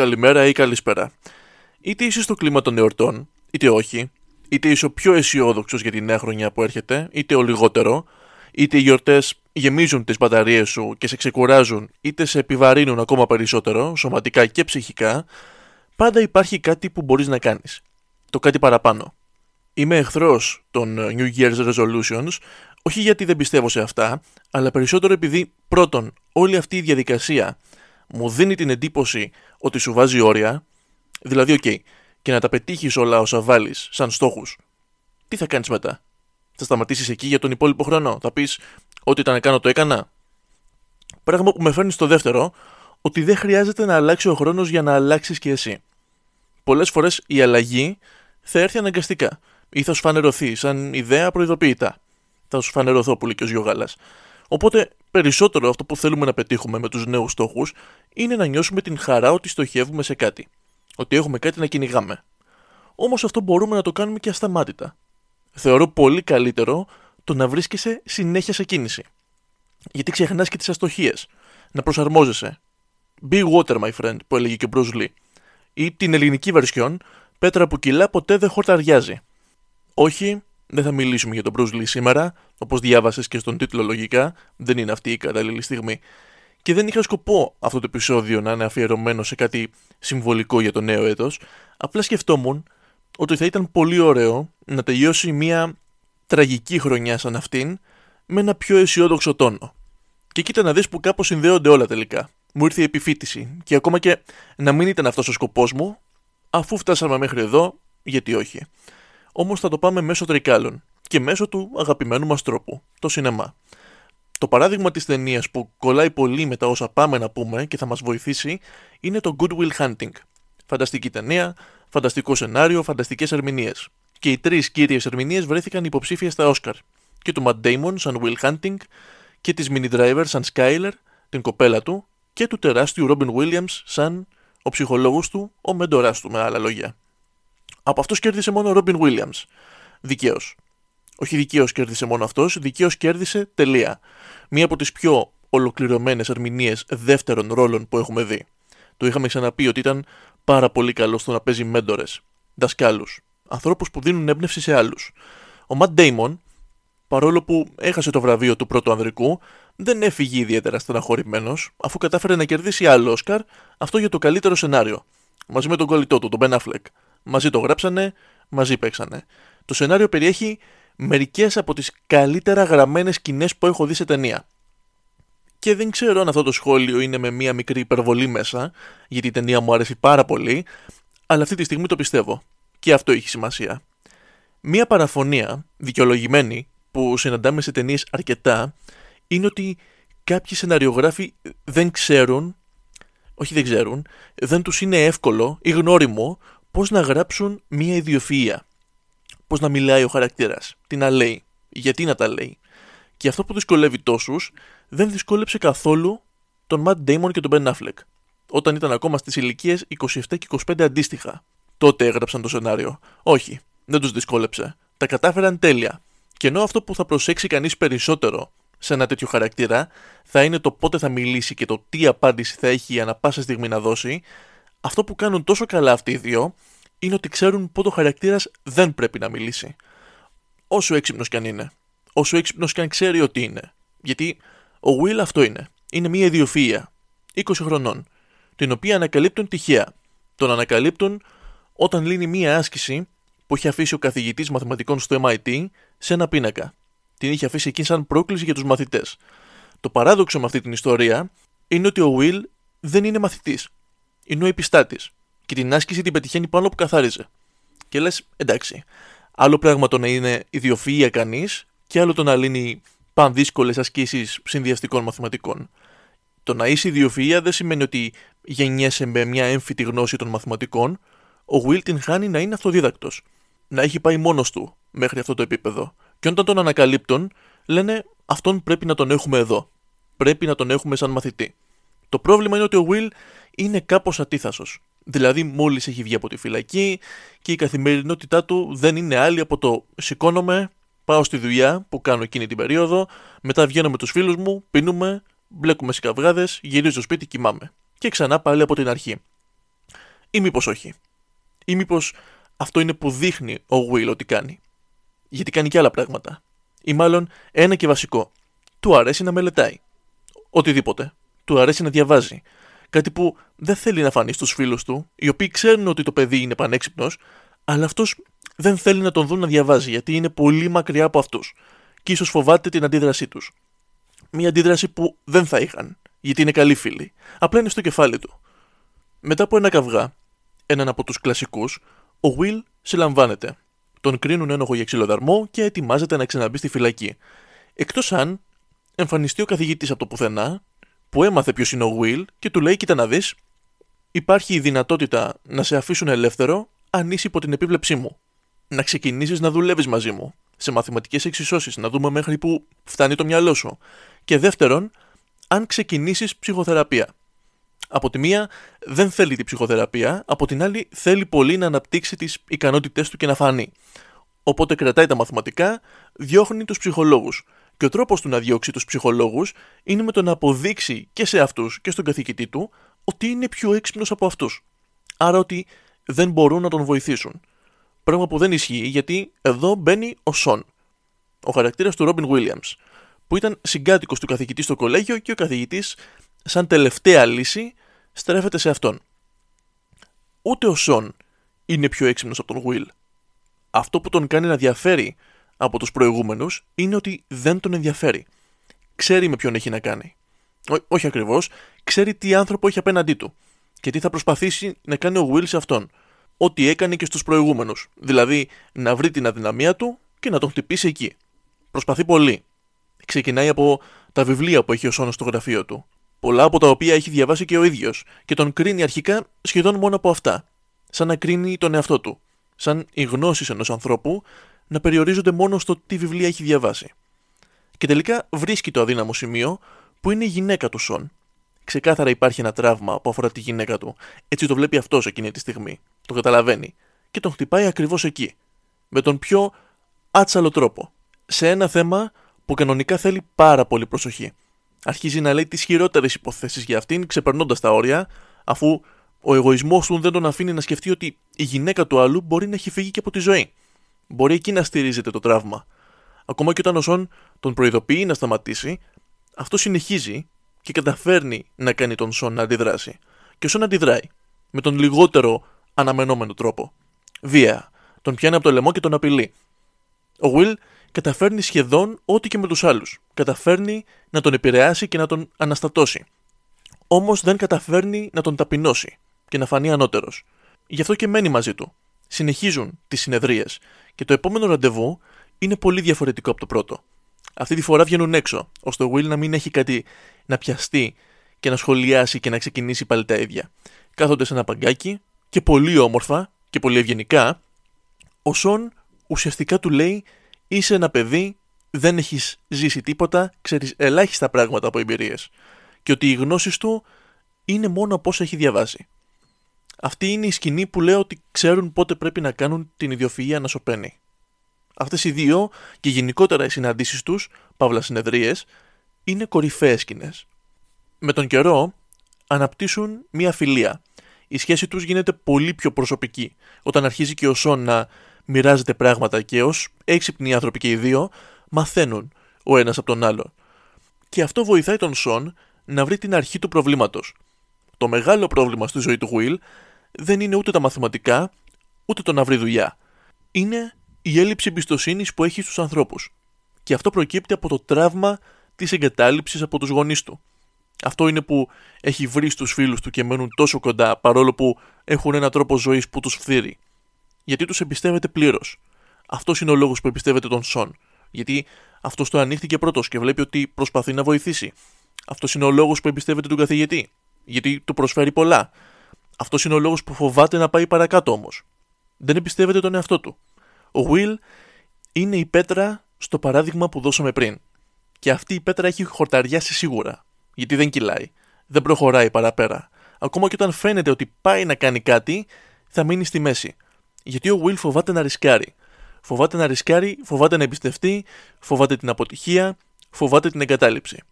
καλημέρα ή καλησπέρα. Είτε είσαι στο κλίμα των εορτών, είτε όχι, είτε είσαι ο πιο αισιόδοξος για τη νέα χρονιά που έρχεται, είτε ο λιγότερο, είτε οι γιορτές γεμίζουν τις μπαταρίες σου και σε ξεκουράζουν, είτε σε επιβαρύνουν ακόμα περισσότερο, σωματικά και ψυχικά, πάντα υπάρχει κάτι που μπορείς να κάνεις. Το κάτι παραπάνω. Είμαι εχθρός των New Year's Resolutions, όχι γιατί δεν πιστεύω σε αυτά, αλλά περισσότερο επειδή πρώτον, όλη αυτή η διαδικασία μου δίνει την εντύπωση ότι σου βάζει όρια, δηλαδή, οκ, και να τα πετύχεις όλα όσα βάλεις σαν στόχους, τι θα κάνεις μετά; Θα σταματήσεις εκεί για τον υπόλοιπο χρόνο; Θα πεις Ό,τι ήταν να κάνω το έκανα. Πράγμα που με φέρνει στο δεύτερο, ότι δεν χρειάζεται να αλλάξει ο χρόνος για να αλλάξεις και εσύ. Πολλές φορές η αλλαγή θα έρθει αναγκαστικά ή θα σου φανερωθεί σαν ιδέα απροειδοποίητα. Θα σου φανερωθώ που λέει και ο Γιώγαλα. Οπότε, περισσότερο αυτό που θέλουμε να πετύχουμε με τους νέους στόχους είναι να νιώσουμε την χαρά ότι στοχεύουμε σε κάτι. Ότι έχουμε κάτι να κυνηγάμε. Όμως αυτό μπορούμε να το κάνουμε και ασταμάτητα. Θεωρώ πολύ καλύτερο το να βρίσκεσαι συνέχεια σε κίνηση. Γιατί ξεχνάς και τις αστοχίες. Να προσαρμόζεσαι. Be water, my friend, που έλεγε και ο Bruce Lee. Ή την ελληνική βερσιόν, πέτρα που κυλά ποτέ δεν χορταριάζει. Όχι, δεν θα μιλήσουμε για τον Bruce Lee σήμερα, όπως διάβασες και στον τίτλο λογικά, δεν είναι αυτή η κατάλληλη στιγμή. Και δεν είχα σκοπό αυτό το επεισόδιο να είναι αφιερωμένο σε κάτι συμβολικό για το νέο έτος, απλά σκεφτόμουν ότι θα ήταν πολύ ωραίο να τελειώσει μια τραγική χρονιά σαν αυτήν με ένα πιο αισιόδοξο τόνο. Και κοίτα να δεις που κάπως συνδέονται όλα τελικά. Μου ήρθε η επιφύτηση και ακόμα και να μην ήταν αυτός ο σκοπός μου, αφού φτάσαμε μέχρι εδώ, γιατί όχι. Όμως θα το πάμε μέσω τρικάλων και μέσω του αγαπημένου μας τρόπου, το σινεμά. Το παράδειγμα της ταινίας που κολλάει πολύ με τα όσα πάμε να πούμε και θα μας βοηθήσει είναι το Good Will Hunting. Φανταστική ταινία, φανταστικό σενάριο, φανταστικές ερμηνείες και οι τρεις κύριες ερμηνείες βρέθηκαν υποψήφια στα Όσκαρ. Και του Matt Damon σαν Will Hunting και της Mini Driver σαν Skyler, την κοπέλα του, και του τεράστιου Robin Williams σαν ο ψυχολόγος του, ο μέντοράς του με άλλα λόγια. Από αυτός κέρδισε μόνο ο Robin Williams. Δικαίως. Όχι δικαίως κέρδισε μόνο αυτός, δικαίως κέρδισε τελεία. Μία από τις πιο ολοκληρωμένες ερμηνείες δεύτερων ρόλων που έχουμε δει. Το είχαμε ξαναπεί ότι ήταν πάρα πολύ καλό στο να παίζει μέντορες, δασκάλους, ανθρώπους που δίνουν έμπνευση σε άλλους. Ο Ματ Ντέιμον, παρόλο που έχασε το βραβείο του πρώτου ανδρικού, δεν έφυγε ιδιαίτερα στεναχωρημένος, αφού κατάφερε να κερδίσει άλλο Όσκαρ, αυτό για το καλύτερο σενάριο. Μαζί με τον κολλητό του, τον Μπεν Αφλεκ. Μαζί το γράψανε, μαζί παίξανε. Το σενάριο περιέχει μερικές από τις καλύτερα γραμμένες σκηνές που έχω δει σε ταινία. Και δεν ξέρω αν αυτό το σχόλιο είναι με μία μικρή υπερβολή μέσα, γιατί η ταινία μου αρέσει πάρα πολύ, αλλά αυτή τη στιγμή το πιστεύω και αυτό έχει σημασία. Μία παραφωνία δικαιολογημένη που συναντάμε σε ταινίες αρκετά είναι ότι κάποιοι σεναριογράφοι δεν ξέρουν, όχι δεν ξέρουν, δεν τους είναι εύκολο ή γνώριμο πώς να γράψουν μία ιδιοφυΐα. Πώς να μιλάει ο χαρακτήρας, τι να λέει, γιατί να τα λέει. Και αυτό που δυσκολεύει τόσους δεν δυσκόλεψε καθόλου τον Matt Damon και τον Ben Affleck, όταν ήταν ακόμα στις ηλικίες 27 και 25 αντίστοιχα τότε έγραψαν το σενάριο. Όχι, δεν τους δυσκόλεψε. Τα κατάφεραν τέλεια. Και ενώ αυτό που θα προσέξει κανείς περισσότερο σε ένα τέτοιο χαρακτήρα θα είναι το πότε θα μιλήσει και το τι απάντηση θα έχει ανά πάσα στιγμή να δώσει, αυτό που κάνουν τόσο καλά αυτοί οι δύο είναι ότι ξέρουν πότε ο χαρακτήρας δεν πρέπει να μιλήσει. Όσο έξυπνος κι αν είναι. Όσο έξυπνος κι αν ξέρει ότι είναι. Γιατί ο Will αυτό είναι. Είναι μια ιδιοφυΐα. 20 χρονών. Την οποία ανακαλύπτουν τυχαία. Τον ανακαλύπτουν όταν λύνει μία άσκηση που είχε αφήσει ο καθηγητής μαθηματικών στο MIT σε ένα πίνακα. Την είχε αφήσει εκεί σαν πρόκληση για τους μαθητές. Το παράδοξο με αυτή την ιστορία είναι ότι ο Will δεν είναι μαθητής. Είναι ο επιστάτης. Και την άσκηση την πετυχαίνει πάνω που καθάριζε. Και λες, εντάξει, άλλο πράγμα το να είναι ιδιοφυΐα κανείς και άλλο το να λύνει πανδύσκολες ασκήσεις συνδυαστικών μαθηματικών. Το να είσαι ιδιοφυΐα δεν σημαίνει ότι γεννιέσαι με μια έμφυτη γνώση των μαθηματικών, ο Will την χάνει να είναι αυτοδίδακτος. Να έχει πάει μόνος του μέχρι αυτό το επίπεδο. Και όταν τον ανακαλύπτουν, λένε αυτόν πρέπει να τον έχουμε εδώ. Πρέπει να τον έχουμε σαν μαθητή. Το πρόβλημα είναι ότι ο Will είναι κάπως ατίθασος. Δηλαδή, μόλις έχει βγει από τη φυλακή και η καθημερινότητά του δεν είναι άλλη από το σηκώνομαι, πάω στη δουλειά που κάνω εκείνη την περίοδο, μετά βγαίνω με τους φίλους μου, πίνουμε, μπλέκουμε σε καυγάδε, γυρίζω στο σπίτι, κοιμάμαι. Και ξανά πάλι από την αρχή. ή μήπως όχι. Ή μήπως αυτό είναι που δείχνει ο Will ότι κάνει. Γιατί κάνει και άλλα πράγματα. Ή μάλλον ένα και βασικό. Του αρέσει να μελετάει. Οτιδήποτε. Του αρέσει να διαβάζει. Κάτι που δεν θέλει να φανεί στους φίλους του, οι οποίοι ξέρουν ότι το παιδί είναι πανέξυπνος, αλλά αυτός δεν θέλει να τον δουν να διαβάζει, γιατί είναι πολύ μακριά από αυτούς. Και ίσως φοβάται την αντίδρασή τους. Μια αντίδραση που δεν θα είχαν, γιατί είναι καλοί φίλοι. Απλά είναι στο κεφάλι του. Μετά από ένα καυγά, έναν από τους κλασικούς, ο Will συλλαμβάνεται. Τον κρίνουν ένοχο για ξυλοδαρμό και ετοιμάζεται να ξαναμπεί στη φυλακή. Εκτός αν εμφανιστεί ο καθηγητής από το πουθενά, που έμαθε ποιος είναι ο Will και του λέει: Κοίτα να δεις, υπάρχει η δυνατότητα να σε αφήσουν ελεύθερο αν είσαι υπό την επίβλεψή μου. Να ξεκινήσεις να δουλεύεις μαζί μου σε μαθηματικές εξισώσεις, να δούμε μέχρι που φτάνει το μυαλό σου. Και δεύτερον, αν ξεκινήσεις ψυχοθεραπεία. Από τη μία δεν θέλει την ψυχοθεραπεία, από την άλλη θέλει πολύ να αναπτύξει τις ικανότητές του και να φανεί. Οπότε κρατάει τα μαθηματικά, διώχνει τους ψυχολόγους. Και ο τρόπος του να διώξει τους ψυχολόγους είναι με το να αποδείξει και σε αυτούς και στον καθηγητή του ότι είναι πιο έξυπνος από αυτούς. Άρα ότι δεν μπορούν να τον βοηθήσουν. Πράγμα που δεν ισχύει γιατί εδώ μπαίνει ο Σον, ο χαρακτήρας του Ρόμπιν Williams, που ήταν συγκάτοικος του καθηγητή στο κολέγιο και ο καθηγητής, σαν τελευταία λύση, στρέφεται σε αυτόν. Ούτε ο Σον είναι πιο έξυπνος από τον Will. Αυτό που τον κάνει να διαφέρει από τους προηγούμενους είναι ότι δεν τον ενδιαφέρει. Ξέρει με ποιον έχει να κάνει. όχι ακριβώς, ξέρει τι άνθρωπο έχει απέναντί του και τι θα προσπαθήσει να κάνει ο Will σε αυτόν. Ό,τι έκανε και στους προηγούμενους. Δηλαδή να βρει την αδυναμία του και να τον χτυπήσει εκεί. Προσπαθεί πολύ. Ξεκινάει από τα βιβλία που έχει ο Σόνος στο γραφείο του. Πολλά από τα οποία έχει διαβάσει και ο ίδιος και τον κρίνει αρχικά σχεδόν μόνο από αυτά. Σαν να κρίνει τον εαυτό του. Σαν οι γνώσεις ενός ανθρώπου να περιορίζονται μόνο στο τι βιβλία έχει διαβάσει. Και τελικά βρίσκει το αδύναμο σημείο που είναι η γυναίκα του Σον. Ξεκάθαρα υπάρχει ένα τραύμα που αφορά τη γυναίκα του. Έτσι το βλέπει αυτός εκείνη τη στιγμή. Το καταλαβαίνει. Και τον χτυπάει ακριβώς εκεί. Με τον πιο άτσαλο τρόπο. Σε ένα θέμα που κανονικά θέλει πάρα πολύ προσοχή. Αρχίζει να λέει τις χειρότερες υποθέσεις για αυτήν, ξεπερνώντας τα όρια, αφού ο εγωισμός του δεν τον αφήνει να σκεφτεί ότι η γυναίκα του άλλου μπορεί να έχει φύγει και από τη ζωή. Μπορεί εκεί να στηρίζεται το τραύμα. Ακόμα και όταν ο Σον τον προειδοποιεί να σταματήσει, αυτό συνεχίζει και καταφέρνει να κάνει τον Σον να αντιδράσει. Και ο Σον αντιδράει με τον λιγότερο αναμενόμενο τρόπο. Βία. Τον πιάνει από το λαιμό και τον απειλεί. Ο Will καταφέρνει σχεδόν ό,τι και με τους άλλους. Καταφέρνει να τον επηρεάσει και να τον αναστατώσει. Όμως δεν καταφέρνει να τον ταπεινώσει και να φανεί ανώτερος. Γι' αυτό και μένει μαζί του. Συνεχίζουν τις συνεδρίες και το επόμενο ραντεβού είναι πολύ διαφορετικό από το πρώτο. Αυτή τη φορά βγαίνουν έξω, ώστε ο Will να μην έχει κάτι να πιαστεί και να σχολιάσει και να ξεκινήσει πάλι τα ίδια. Κάθονται σε ένα παγκάκι και πολύ όμορφα και πολύ ευγενικά, ο Σον ουσιαστικά του λέει είσαι ένα παιδί, δεν έχεις ζήσει τίποτα, ξέρεις ελάχιστα πράγματα από εμπειρίες και ότι οι γνώσεις του είναι μόνο από όσα έχει διαβάσει. Αυτή είναι η σκηνή που λέω ότι ξέρουν πότε πρέπει να κάνουν την ιδιοφυΐα να σωπαίνει. Αυτές οι δύο και γενικότερα οι συναντήσεις τους, παύλα συνεδρίες, είναι κορυφαίες σκηνές. Με τον καιρό αναπτύσσουν μία φιλία. Η σχέση τους γίνεται πολύ πιο προσωπική όταν αρχίζει και ο Σον να μοιράζεται πράγματα και ως έξυπνοι άνθρωποι και οι δύο μαθαίνουν ο ένας από τον άλλο. Και αυτό βοηθάει τον Σον να βρει την αρχή του προβλήματος. Το μεγάλο πρόβλημα στη ζωή του Will δεν είναι ούτε τα μαθηματικά, ούτε το να βρει δουλειά. Είναι η έλλειψη εμπιστοσύνης που έχει στους ανθρώπους. Και αυτό προκύπτει από το τραύμα της εγκατάλειψης από τους γονείς του. Αυτό είναι που έχει βρει στους φίλους του και μένουν τόσο κοντά παρόλο που έχουν ένα τρόπο ζωής που τους φθείρει. Γιατί τους εμπιστεύεται πλήρως. Αυτός είναι ο λόγος που εμπιστεύεται τον Σον. Γιατί αυτός το ανοίχτηκε πρώτος και βλέπει ότι προσπαθεί να βοηθήσει. Αυτός είναι ο λόγος που εμπιστεύεται τον καθηγητή. Γιατί του προσφέρει πολλά. Αυτός είναι ο λόγος που φοβάται να πάει παρακάτω όμως. Δεν εμπιστεύεται τον εαυτό του. Ο Will είναι η πέτρα στο παράδειγμα που δώσαμε πριν. Και αυτή η πέτρα έχει χορταριάσει σίγουρα. Γιατί δεν κυλάει. Δεν προχωράει παραπέρα. Ακόμα και όταν φαίνεται ότι πάει να κάνει κάτι, θα μείνει στη μέση. Γιατί ο Will φοβάται να ρισκάρει. Φοβάται να ρισκάρει, φοβάται να εμπιστευτεί, φοβάται την αποτυχία, φοβάται την εγκατάλειψη.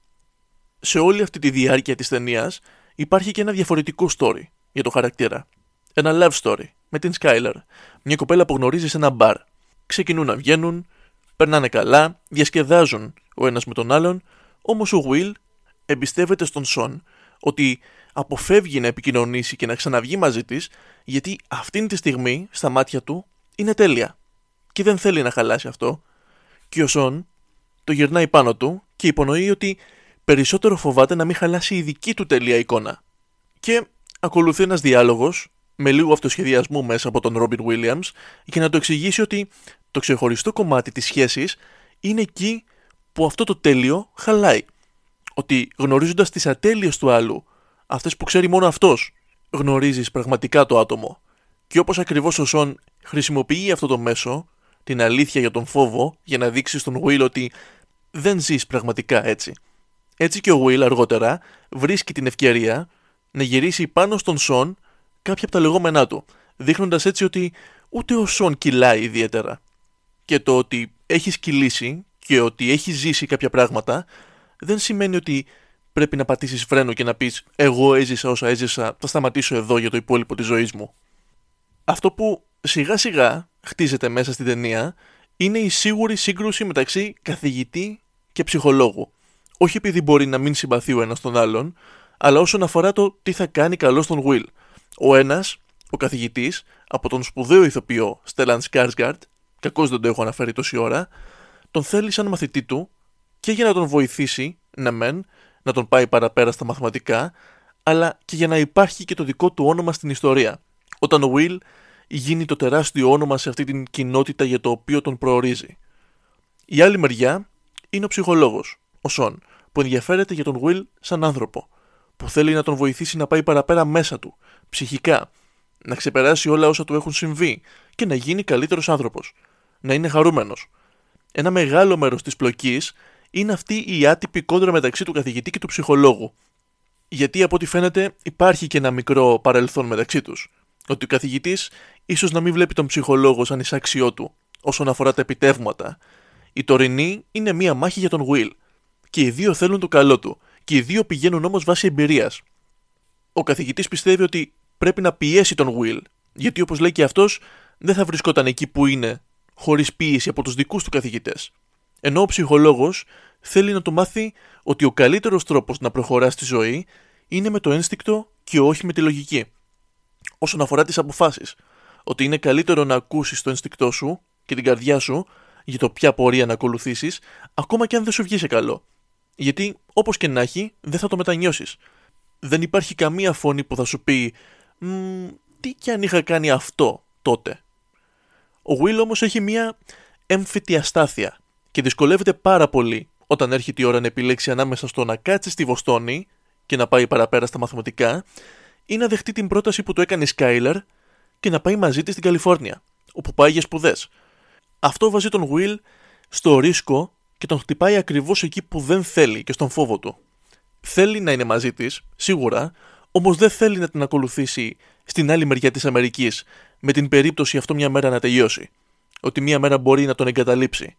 Σε όλη αυτή τη διάρκεια της ταινίας υπάρχει και ένα διαφορετικό story για το χαρακτήρα. Ένα love story με την Skyler. Μια κοπέλα που γνωρίζει σε ένα μπαρ. Ξεκινούν να βγαίνουν, περνάνε καλά, διασκεδάζουν ο ένας με τον άλλον, όμως ο Will εμπιστεύεται στον Σον ότι αποφεύγει να επικοινωνήσει και να ξαναβγεί μαζί της, γιατί αυτήν τη στιγμή στα μάτια του είναι τέλεια. Και δεν θέλει να χαλάσει αυτό. Και ο Σον το γυρνάει πάνω του και υπονοεί ότι περισσότερο φοβάται να μην χαλάσει η δική του τέλεια εικόνα. Και ακολουθεί ένας διάλογος με λίγο αυτοσχεδιασμού μέσα από τον Ρόμπιν Williams για να το εξηγήσει ότι το ξεχωριστό κομμάτι της σχέσης είναι εκεί που αυτό το τέλειο χαλάει. Ότι γνωρίζοντας τις ατέλειες του άλλου, αυτές που ξέρει μόνο αυτός, γνωρίζεις πραγματικά το άτομο. Και όπως ακριβώς ο Σον χρησιμοποιεί αυτό το μέσο, την αλήθεια για τον φόβο, για να δείξει στον Will ότι δεν ζεις πραγματικά έτσι. Έτσι και ο Will αργότερα βρίσκει την ευκαιρία να γυρίσει πάνω στον Σον κάποια από τα λεγόμενά του, δείχνοντας έτσι ότι ούτε ο Σον κυλάει ιδιαίτερα. Και το ότι έχεις κυλήσει και ότι έχεις ζήσει κάποια πράγματα δεν σημαίνει ότι πρέπει να πατήσεις φρένο και να πεις εγώ έζησα όσα έζησα, θα σταματήσω εδώ για το υπόλοιπο της ζωής μου. Αυτό που σιγά σιγά χτίζεται μέσα στην ταινία είναι η σίγουρη σύγκρουση μεταξύ καθηγητή και ψυχολόγου. Όχι επειδή μπορεί να μην συμπαθεί ο ένας τον άλλον, αλλά όσον αφορά το τι θα κάνει καλό στον Will. Ο ένας, ο καθηγητής, από τον σπουδαίο ηθοποιό Στέλαν Σκάρσγκαρτ, κακώς δεν το έχω αναφέρει τόση ώρα, τον θέλει σαν μαθητή του και για να τον βοηθήσει, να μεν, να τον πάει παραπέρα στα μαθηματικά, αλλά και για να υπάρχει και το δικό του όνομα στην ιστορία. Όταν ο Will γίνει το τεράστιο όνομα σε αυτή την κοινότητα για το οποίο τον προορίζει. Η άλλη μεριά είναι ο ψυχολόγος, ο Σον, που ενδιαφέρεται για τον Will σαν άνθρωπο, που θέλει να τον βοηθήσει να πάει παραπέρα μέσα του, ψυχικά, να ξεπεράσει όλα όσα του έχουν συμβεί και να γίνει καλύτερος άνθρωπος. Να είναι χαρούμενος. Ένα μεγάλο μέρος της πλοκής είναι αυτή η άτυπη κόντρα μεταξύ του καθηγητή και του ψυχολόγου. Γιατί από ό,τι φαίνεται υπάρχει και ένα μικρό παρελθόν μεταξύ τους. Ότι ο καθηγητής ίσως να μην βλέπει τον ψυχολόγο σαν εισάξιό του όσον αφορά τα επιτεύγματα. Η τωρινή είναι μία μάχη για τον Will. Και οι δύο θέλουν το καλό του. Και οι δύο πηγαίνουν όμως βάσει εμπειρίας. Ο καθηγητής πιστεύει ότι πρέπει να πιέσει τον Will, γιατί όπως λέει και αυτός, δεν θα βρισκόταν εκεί που είναι χωρίς πίεση από τους δικούς του καθηγητές. Ενώ ο ψυχολόγος θέλει να του μάθει ότι ο καλύτερος τρόπος να προχωράς στη ζωή είναι με το ένστικτο και όχι με τη λογική. Όσον αφορά τις αποφάσεις, ότι είναι καλύτερο να ακούσεις το ένστικτό σου και την καρδιά σου για το ποια πορεία να ακολουθήσεις, ακόμα και αν δεν σου βγει σε καλό. Γιατί, όπως και να έχει, δεν θα το μετανιώσεις. Δεν υπάρχει καμία φωνή που θα σου πει τι κι αν είχα κάνει αυτό τότε. Ο Will όμως έχει μια έμφυτη αστάθεια και δυσκολεύεται πάρα πολύ όταν έρχεται η ώρα να επιλέξει ανάμεσα στο να κάτσει στη Βοστόνη και να πάει παραπέρα στα μαθηματικά ή να δεχτεί την πρόταση που του έκανε η Skyler και να πάει μαζί της στην Καλιφόρνια, όπου πάει για σπουδές. Αυτό βάζει τον Will στο ρίσκο και τον χτυπάει ακριβώς εκεί που δεν θέλει και στον φόβο του. Θέλει να είναι μαζί της, σίγουρα, όμως δεν θέλει να την ακολουθήσει στην άλλη μεριά της Αμερικής, με την περίπτωση αυτό μια μέρα να τελειώσει. Ότι μια μέρα μπορεί να τον εγκαταλείψει.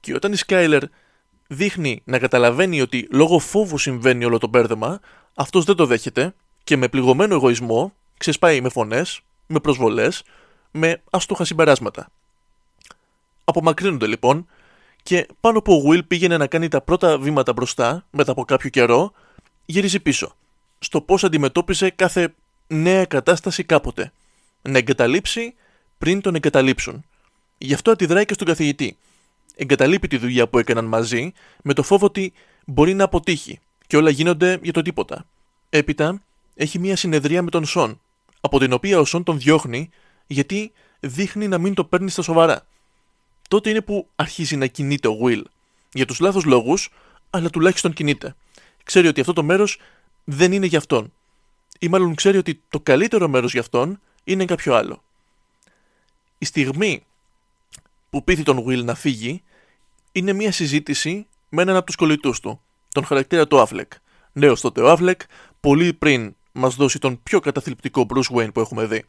Και όταν η Σκάιλερ δείχνει να καταλαβαίνει ότι λόγω φόβου συμβαίνει όλο το μπέρδεμα, αυτός δεν το δέχεται και με πληγωμένο εγωισμό ξεσπάει με φωνές, με προσβολές, με άστοχα συμπεράσματα. Απομακρύνονται λοιπόν και πάνω που ο Will πήγαινε να κάνει τα πρώτα βήματα μπροστά μετά από κάποιο καιρό, γυρίζει πίσω στο πώς αντιμετώπιζε κάθε νέα κατάσταση κάποτε. Να εγκαταλείψει πριν τον εγκαταλείψουν. Γι' αυτό αντιδράει και στον καθηγητή. Εγκαταλείπει τη δουλειά που έκαναν μαζί με το φόβο ότι μπορεί να αποτύχει και όλα γίνονται για το τίποτα. Έπειτα έχει μια συνεδρία με τον Σον, από την οποία ο Σον τον διώχνει γιατί δείχνει να μην το παίρνει στα σοβαρά. Τότε είναι που αρχίζει να κινείται ο Will. Για τους λάθος λόγους, αλλά τουλάχιστον κινείται. Ξέρει ότι αυτό το μέρος δεν είναι για αυτόν. Ή μάλλον ξέρει ότι το καλύτερο μέρος για αυτόν είναι κάποιο άλλο. Η στιγμή που πείθει τον Will να φύγει είναι μια συζήτηση με έναν από τους κολλητούς του, τον χαρακτήρα του Affleck. Νέος τότε ο Affleck, πολύ πριν μας δώσει τον πιο καταθλιπτικό Bruce Wayne που έχουμε δει.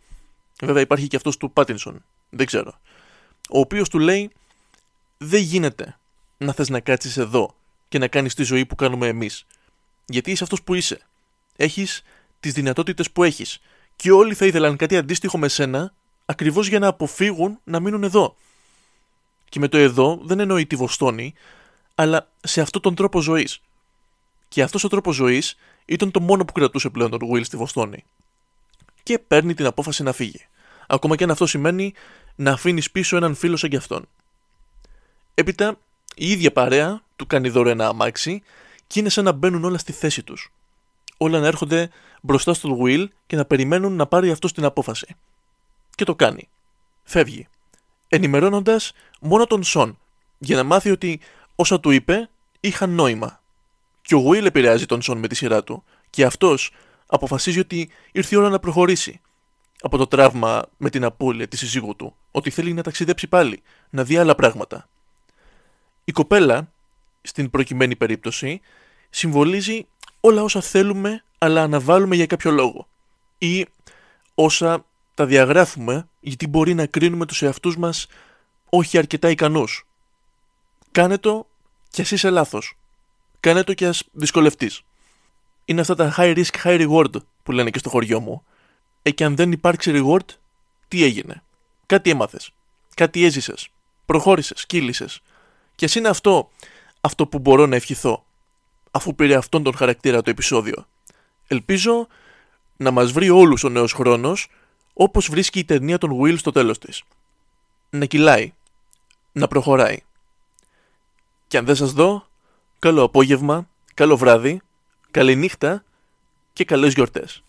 Βέβαια υπάρχει και αυτός του Pattinson, δεν ξέρω. Ο οποίος του λέει δεν γίνεται να θες να κάτσεις εδώ και να κάνεις τη ζωή που κάνουμε εμείς. Γιατί είσαι αυτός που είσαι έχεις τις δυνατότητες που έχεις Και όλοι θα ήθελαν κάτι αντίστοιχο με σένα, ακριβώς για να αποφύγουν να μείνουν εδώ. Και με το εδώ δεν εννοεί τη Βοστόνη, αλλά σε αυτόν τον τρόπο ζωής. Και αυτός ο τρόπος ζωής ήταν το μόνο που κρατούσε πλέον τον Will στη Βοστόνη. Και παίρνει την απόφαση να φύγει. Ακόμα και αν αυτό σημαίνει να αφήνεις πίσω έναν φίλο σαν κι αυτόν. Έπειτα, η ίδια παρέα του κάνει δώρο ένα αμάξι και είναι σαν να μπαίνουν όλα στη θέση τους. Όλα να έρχονται μπροστά στον Will και να περιμένουν να πάρει αυτός την απόφαση. Και το κάνει. Φεύγει. Ενημερώνοντας μόνο τον Σον για να μάθει ότι όσα του είπε είχαν νόημα. Και ο Will επηρεάζει τον Σον με τη σειρά του και αυτός αποφασίζει ότι ήρθε η ώρα να προχωρήσει. Από το τραύμα με την απώλεια της σύζυγου του, ότι θέλει να ταξιδέψει πάλι, να δει άλλα πράγματα. Η κοπέλα, στην προκειμένη περίπτωση, συμβολίζει όλα όσα θέλουμε αλλά αναβάλουμε για κάποιο λόγο. Ή όσα τα διαγράφουμε γιατί μπορεί να κρίνουμε τους εαυτούς μας όχι αρκετά ικανούς. Κάνε το κι εσύ είσαι λάθος. Κάνε το κι ας δυσκολευτείς. Είναι αυτά τα high risk, high reward που λένε και στο χωριό μου. Ε, και αν δεν υπάρξει reward, τι έγινε; Κάτι έμαθες. Κάτι έζησες. Προχώρησες, κύλησες. Και ας είναι αυτό, αυτό που μπορώ να ευχηθώ. Αφού πήρε αυτόν τον χαρακτήρα το επεισόδιο. Ελπίζω να μας βρει όλους ο νέος χρόνος όπως βρίσκει η ταινία των Will στο τέλος της. Να κυλάει. Να προχωράει. Και αν δεν σας δω, καλό απόγευμα, καλό βράδυ, καλή νύχτα και καλές γιορτές.